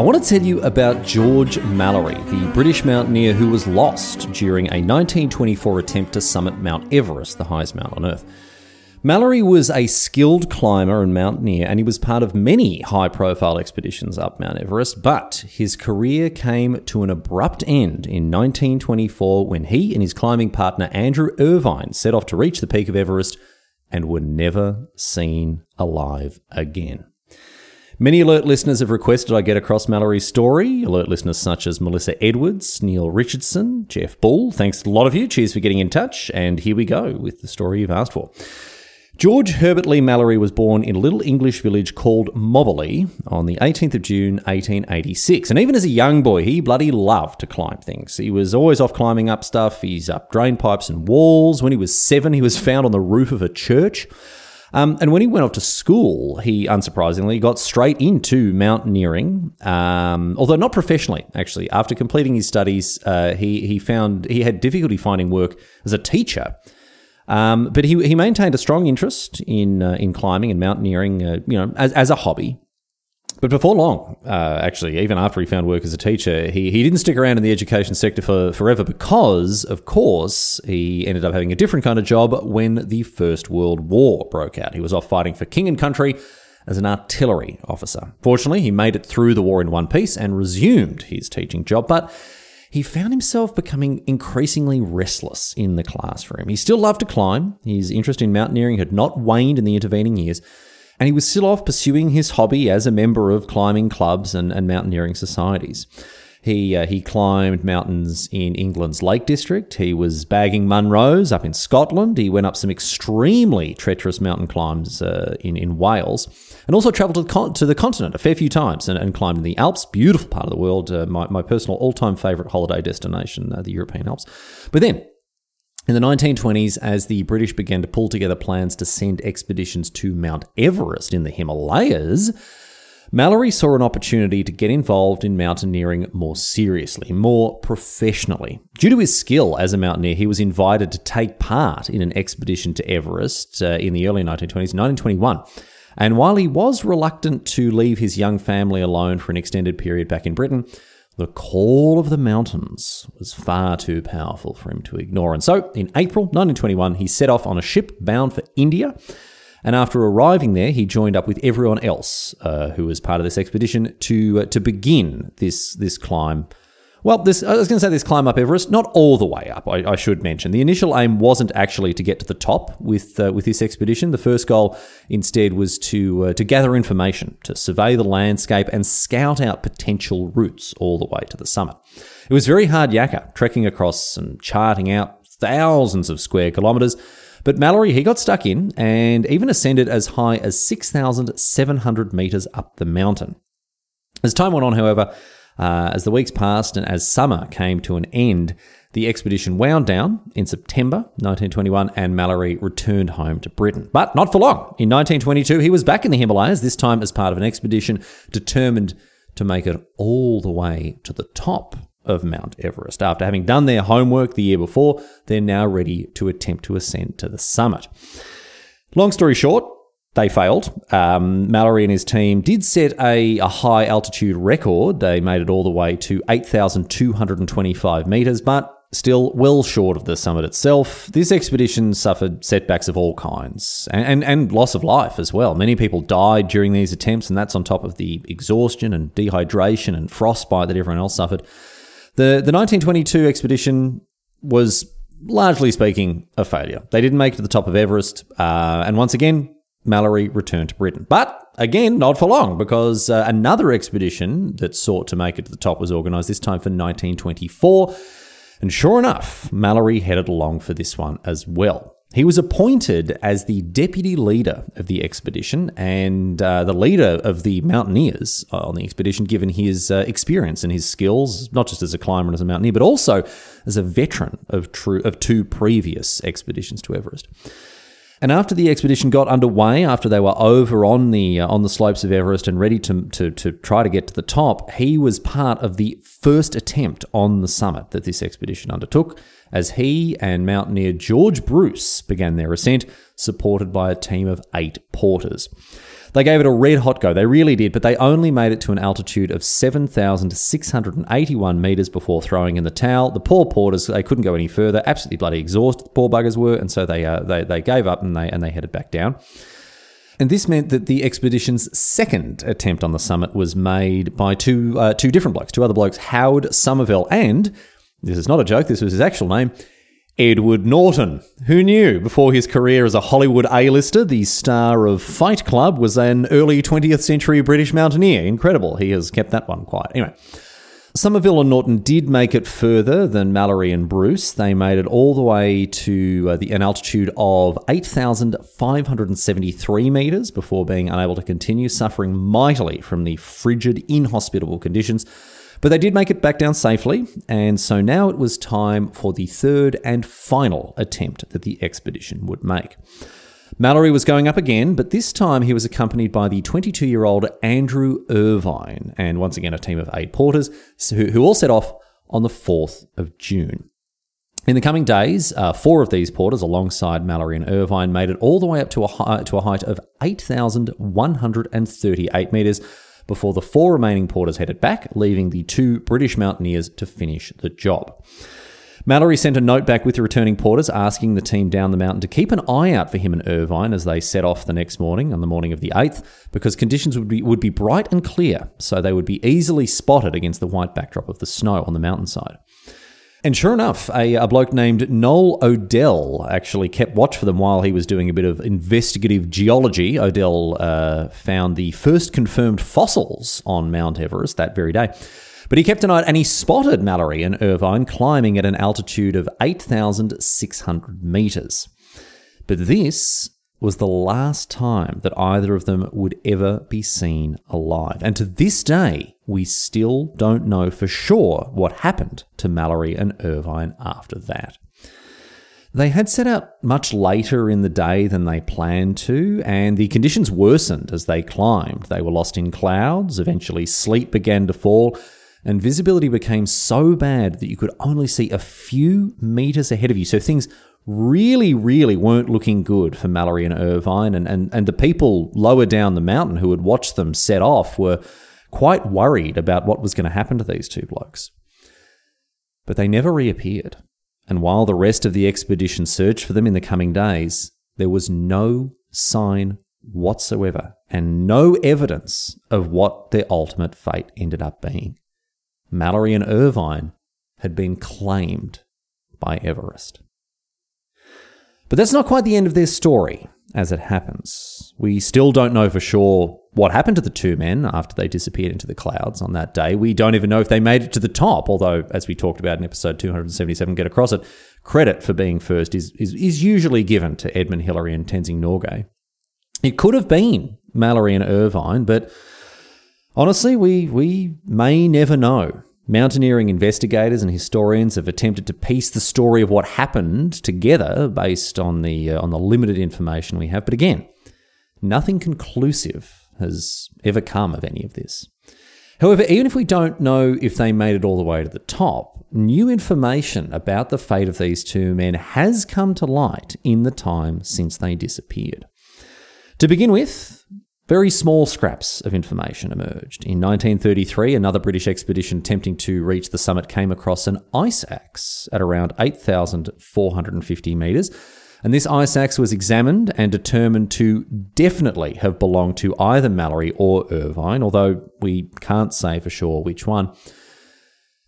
I want to tell you about George Mallory, the British mountaineer who was lost during a 1924 attempt to summit Mount Everest, the highest mountain on Earth. Mallory was a skilled climber and mountaineer, and he was part of many high profile expeditions up Mount Everest, but his career came to an abrupt end in 1924 when he and his climbing partner Andrew Irvine set off to reach the peak of Everest and were never seen alive again. Many alert listeners have requested I get across Mallory's story. Alert listeners such as Melissa Edwards, Neil Richardson, Jeff Bull. Thanks a lot of you. Cheers for getting in touch. And here we go with the story you've asked for. George Herbert Leigh Mallory was born in a little English village called Mobberley on the 18th of June 1886. And even as a young boy, he bloody loved to climb things. He was always off climbing up stuff. He's up drain pipes and walls. When he was seven, he was found on the roof of a church. Um, and when he went off to school, he unsurprisingly got straight into mountaineering, um, although not professionally. Actually, after completing his studies, uh, he he found he had difficulty finding work as a teacher. Um, but he, he maintained a strong interest in uh, in climbing and mountaineering, uh, you know, as, as a hobby. But before long, uh, actually, even after he found work as a teacher, he, he didn't stick around in the education sector for forever because, of course, he ended up having a different kind of job when the First World War broke out. He was off fighting for king and country as an artillery officer. Fortunately, he made it through the war in one piece and resumed his teaching job, but he found himself becoming increasingly restless in the classroom. He still loved to climb. His interest in mountaineering had not waned in the intervening years and he was still off pursuing his hobby as a member of climbing clubs and, and mountaineering societies. He, uh, he climbed mountains in England's Lake District. He was bagging Munros up in Scotland. He went up some extremely treacherous mountain climbs uh, in, in Wales and also travelled to the, con- to the continent a fair few times and, and climbed in the Alps, beautiful part of the world, uh, my, my personal all time favourite holiday destination, uh, the European Alps. But then in the 1920s, as the British began to pull together plans to send expeditions to Mount Everest in the Himalayas, Mallory saw an opportunity to get involved in mountaineering more seriously, more professionally. Due to his skill as a mountaineer, he was invited to take part in an expedition to Everest uh, in the early 1920s, 1921. And while he was reluctant to leave his young family alone for an extended period back in Britain, the call of the mountains was far too powerful for him to ignore. And so, in April 1921, he set off on a ship bound for India. And after arriving there, he joined up with everyone else uh, who was part of this expedition to uh, to begin this this climb well, this I was going to say this climb up Everest, not all the way up. I, I should mention the initial aim wasn't actually to get to the top with uh, with this expedition. The first goal instead was to uh, to gather information, to survey the landscape, and scout out potential routes all the way to the summit. It was very hard yakka, trekking across and charting out thousands of square kilometres. But Mallory, he got stuck in and even ascended as high as 6,700 metres up the mountain. As time went on, however, uh, as the weeks passed and as summer came to an end, the expedition wound down in September 1921 and Mallory returned home to Britain. But not for long. In 1922, he was back in the Himalayas, this time as part of an expedition determined to make it all the way to the top of Mount Everest. After having done their homework the year before, they're now ready to attempt to ascend to the summit. Long story short, they failed. Um, Mallory and his team did set a, a, high altitude record. They made it all the way to 8,225 meters, but still well short of the summit itself. This expedition suffered setbacks of all kinds and, and, and, loss of life as well. Many people died during these attempts, and that's on top of the exhaustion and dehydration and frostbite that everyone else suffered. The, the 1922 expedition was, largely speaking, a failure. They didn't make it to the top of Everest, uh, and once again, Mallory returned to Britain. But again, not for long, because uh, another expedition that sought to make it to the top was organised this time for 1924. And sure enough, Mallory headed along for this one as well. He was appointed as the deputy leader of the expedition and uh, the leader of the mountaineers uh, on the expedition, given his uh, experience and his skills, not just as a climber and as a mountaineer, but also as a veteran of, true, of two previous expeditions to Everest. And after the expedition got underway, after they were over on the uh, on the slopes of Everest and ready to, to to try to get to the top, he was part of the first attempt on the summit that this expedition undertook, as he and mountaineer George Bruce began their ascent, supported by a team of eight porters. They gave it a red hot go. They really did, but they only made it to an altitude of 7,681 metres before throwing in the towel. The poor porters, they couldn't go any further, absolutely bloody exhausted, the poor buggers were, and so they, uh, they, they gave up and they, and they headed back down. And this meant that the expedition's second attempt on the summit was made by two, uh, two different blokes, two other blokes, Howard Somervell and, this is not a joke, this was his actual name, Edward Norton. Who knew? Before his career as a Hollywood A-lister, the star of Fight Club was an early 20th century British mountaineer. Incredible. He has kept that one quiet. Anyway, Somervell and Norton did make it further than Mallory and Bruce. They made it all the way to uh, the, an altitude of 8,573 metres before being unable to continue, suffering mightily from the frigid, inhospitable conditions but they did make it back down safely, and so now it was time for the third and final attempt that the expedition would make. Mallory was going up again, but this time he was accompanied by the 22 year old Andrew Irvine, and once again a team of eight porters who, all set off on the 4th of June. In the coming days, uh, four of these porters, alongside Mallory and Irvine, made it all the way up to a, high, to a height of 8,138 metres before the four remaining porters headed back, leaving the two British mountaineers to finish the job. Mallory sent a note back with the returning porters asking the team down the mountain to keep an eye out for him and Irvine as they set off the next morning, on the morning of the 8th, because conditions would be, would be bright and clear, so they would be easily spotted against the white backdrop of the snow on the mountainside. And sure enough, a, a, bloke named Noel Odell actually kept watch for them while he was doing a bit of investigative geology. Odell uh, found the first confirmed fossils on Mount Everest that very day. But he kept an eye and he spotted Mallory and Irvine climbing at an altitude of 8,600 metres. But this was the last time that either of them would ever be seen alive. And to this day, we still don't know for sure what happened to Mallory and Irvine after that. They had set out much later in the day than they planned to, and the conditions worsened as they climbed. They were lost in clouds, eventually, sleet began to fall, and visibility became so bad that you could only see a few meters ahead of you. So things really, really weren't looking good for Mallory and Irvine. And, and, and the people lower down the mountain who had watched them set off were quite worried about what was going to happen to these two blokes. But they never reappeared. And while the rest of the expedition searched for them in the coming days, there was no sign whatsoever and no evidence of what their ultimate fate ended up being. Mallory and Irvine had been claimed by Everest. But that's not quite the end of their story, as it happens. We still don't know for sure what happened to the two men after they disappeared into the clouds on that day. We don't even know if they made it to the top, although, as we talked about in episode 277, Get Across It, credit for being first is, is, is usually given to Edmund Hillary and Tenzing Norgay. It could have been Mallory and Irvine, but honestly, we, we may never know. Mountaineering investigators and historians have attempted to piece the story of what happened together based on the uh, on the limited information we have, but again, nothing conclusive has ever come of any of this. However, even if we don't know if they made it all the way to the top, new information about the fate of these two men has come to light in the time since they disappeared. To begin with, very small scraps of information emerged. In 1933, another British expedition attempting to reach the summit came across an ice axe at around 8,450 metres. And this ice axe was examined and determined to definitely have belonged to either Mallory or Irvine, although we can't say for sure which one.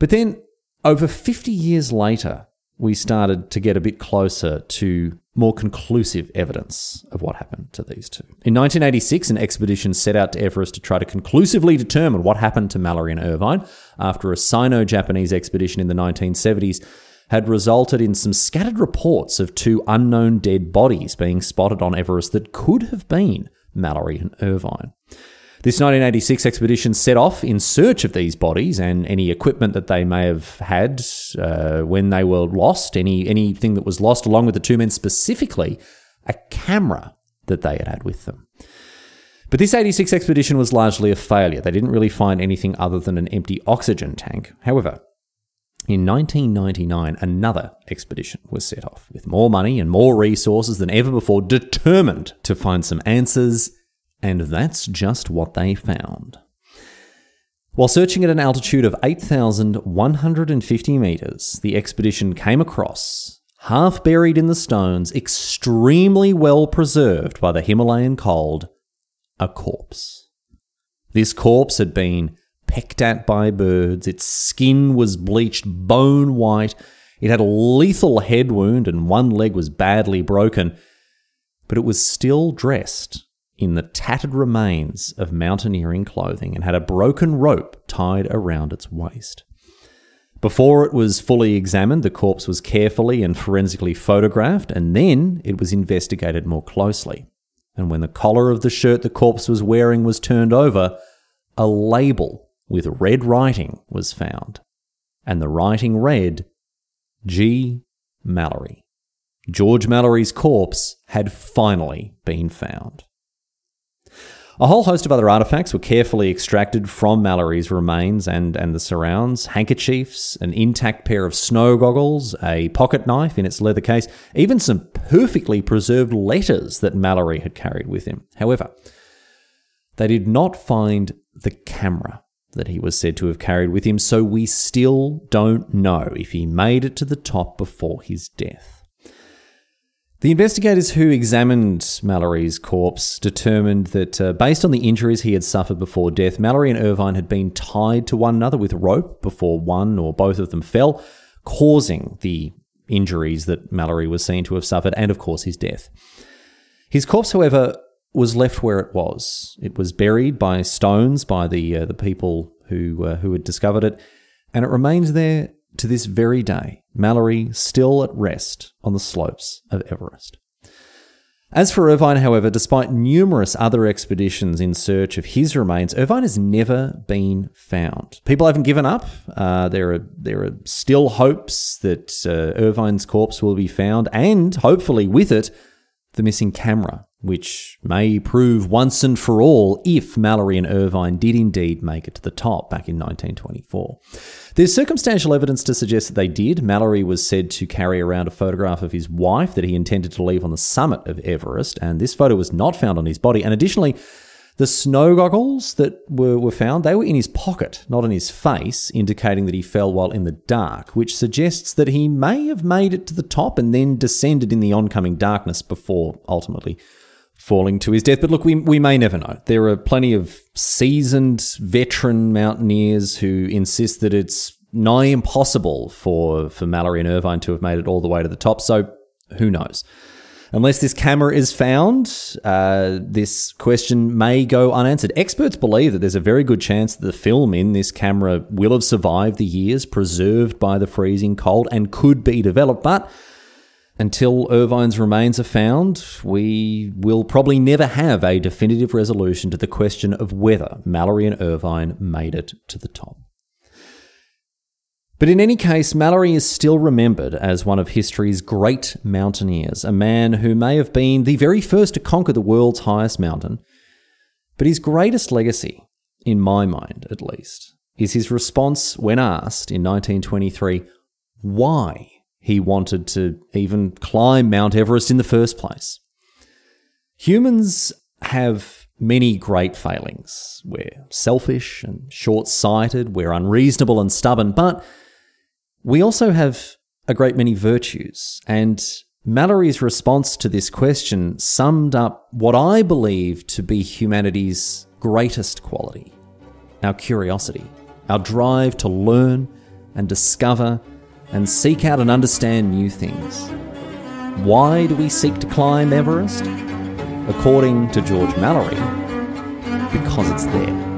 But then, over 50 years later, we started to get a bit closer to more conclusive evidence of what happened to these two. In 1986, an expedition set out to Everest to try to conclusively determine what happened to Mallory and Irvine after a Sino Japanese expedition in the 1970s had resulted in some scattered reports of two unknown dead bodies being spotted on Everest that could have been Mallory and Irvine. This 1986 expedition set off in search of these bodies and any equipment that they may have had uh, when they were lost, any anything that was lost along with the two men, specifically a camera that they had had with them. But this 86 expedition was largely a failure. They didn't really find anything other than an empty oxygen tank. However, in 1999, another expedition was set off with more money and more resources than ever before, determined to find some answers and that's just what they found. While searching at an altitude of 8,150 metres, the expedition came across, half buried in the stones, extremely well preserved by the Himalayan cold, a corpse. This corpse had been pecked at by birds, its skin was bleached bone white, it had a lethal head wound, and one leg was badly broken, but it was still dressed in the tattered remains of mountaineering clothing and had a broken rope tied around its waist. Before it was fully examined, the corpse was carefully and forensically photographed, and then it was investigated more closely. And when the collar of the shirt the corpse was wearing was turned over, a label with red writing was found. And the writing read G. Mallory. George Mallory's corpse had finally been found. A whole host of other artifacts were carefully extracted from Mallory's remains and, and the surrounds handkerchiefs, an intact pair of snow goggles, a pocket knife in its leather case, even some perfectly preserved letters that Mallory had carried with him. However, they did not find the camera that he was said to have carried with him, so we still don't know if he made it to the top before his death. The investigators who examined Mallory's corpse determined that, uh, based on the injuries he had suffered before death, Mallory and Irvine had been tied to one another with rope before one or both of them fell, causing the injuries that Mallory was seen to have suffered, and of course his death. His corpse, however, was left where it was. It was buried by stones by the uh, the people who uh, who had discovered it, and it remains there to this very day, Mallory still at rest on the slopes of Everest. As for Irvine, however, despite numerous other expeditions in search of his remains, Irvine has never been found. People haven't given up. Uh, there are there are still hopes that uh, Irvine's corpse will be found, and hopefully with it, the missing camera which may prove once and for all if Mallory and Irvine did indeed make it to the top back in 1924. There's circumstantial evidence to suggest that they did. Mallory was said to carry around a photograph of his wife that he intended to leave on the summit of Everest, and this photo was not found on his body. And additionally, the snow goggles that were, were found, they were in his pocket, not in his face, indicating that he fell while in the dark, which suggests that he may have made it to the top and then descended in the oncoming darkness before ultimately falling to his death. But look, we, we may never know. There are plenty of seasoned veteran mountaineers who insist that it's nigh impossible for, for Mallory and Irvine to have made it all the way to the top. So who knows? Unless this camera is found, uh, this question may go unanswered. Experts believe that there's a very good chance that the film in this camera will have survived the years, preserved by the freezing cold, and could be developed. But until Irvine's remains are found, we will probably never have a definitive resolution to the question of whether Mallory and Irvine made it to the top. But in any case, Mallory is still remembered as one of history's great mountaineers, a man who may have been the very first to conquer the world's highest mountain. But his greatest legacy, in my mind at least, is his response when asked in 1923 why he wanted to even climb Mount Everest in the first place. Humans have many great failings. We're selfish and short sighted, we're unreasonable and stubborn, but we also have a great many virtues. And Mallory's response to this question summed up what I believe to be humanity's greatest quality our curiosity, our drive to learn and discover and seek out and understand new things. Why do we seek to climb Everest? According to George Mallory, because it's there.